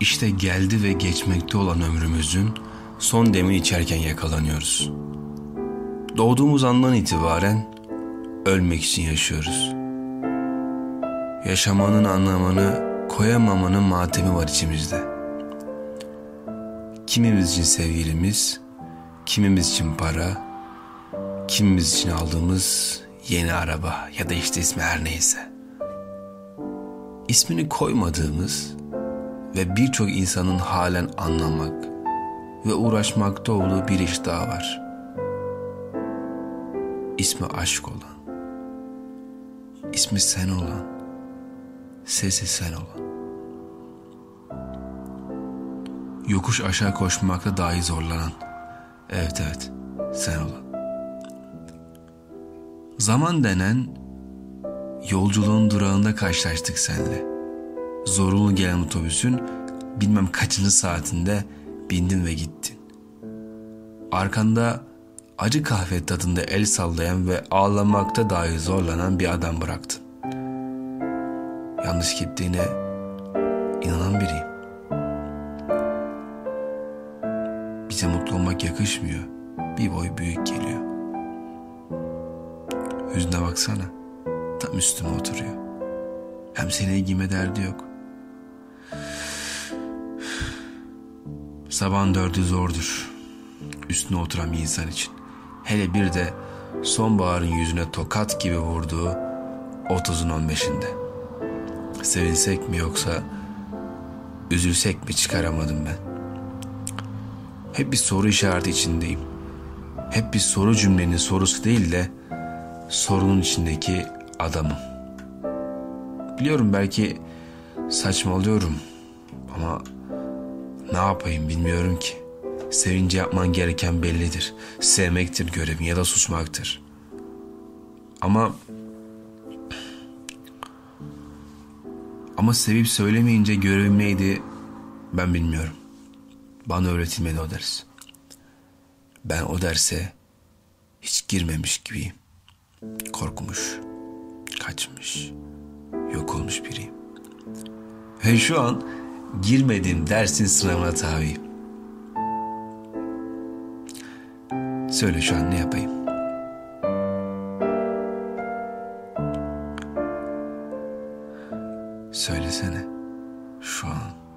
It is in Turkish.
İşte geldi ve geçmekte olan ömrümüzün son demini içerken yakalanıyoruz. Doğduğumuz andan itibaren ölmek için yaşıyoruz. Yaşamanın anlamını koyamamanın matemi var içimizde. Kimimiz için sevgilimiz, kimimiz için para, kimimiz için aldığımız yeni araba ya da işte ismi her neyse. İsmini koymadığımız ve birçok insanın halen anlamak ve uğraşmakta olduğu bir iş daha var. İsmi aşk olan, ismi sen olan, sesi sen olan. Yokuş aşağı koşmakta dahi zorlanan, evet evet sen olan. Zaman denen yolculuğun durağında karşılaştık seninle. Zorunlu gelen otobüsün bilmem kaçıncı saatinde bindin ve gittin. Arkanda acı kahve tadında el sallayan ve ağlamakta dahi zorlanan bir adam bıraktın. Yanlış gittiğine inanan biriyim. Bize mutlu olmak yakışmıyor. Bir boy büyük geliyor. Yüzüne baksana. Tam üstüme oturuyor. Hem seni ilgime derdi yok. Sabahın dördü zordur. Üstüne oturan bir insan için. Hele bir de sonbaharın yüzüne tokat gibi vurduğu otuzun on beşinde. Sevinsek mi yoksa üzülsek mi çıkaramadım ben. Hep bir soru işareti içindeyim. Hep bir soru cümlenin sorusu değil de sorunun içindeki adamım. Biliyorum belki saçmalıyorum ama ne yapayım bilmiyorum ki. Sevince yapman gereken bellidir. Sevmektir görevin ya da susmaktır. Ama ama sevip söylemeyince görevim neydi ben bilmiyorum. Bana öğretilmedi o ders. Ben o derse hiç girmemiş gibiyim. Korkmuş, kaçmış, yok olmuş biriyim. Ve şu an girmediğim dersin sınavına tabiyim. Söyle şu an ne yapayım? Söylesene şu an?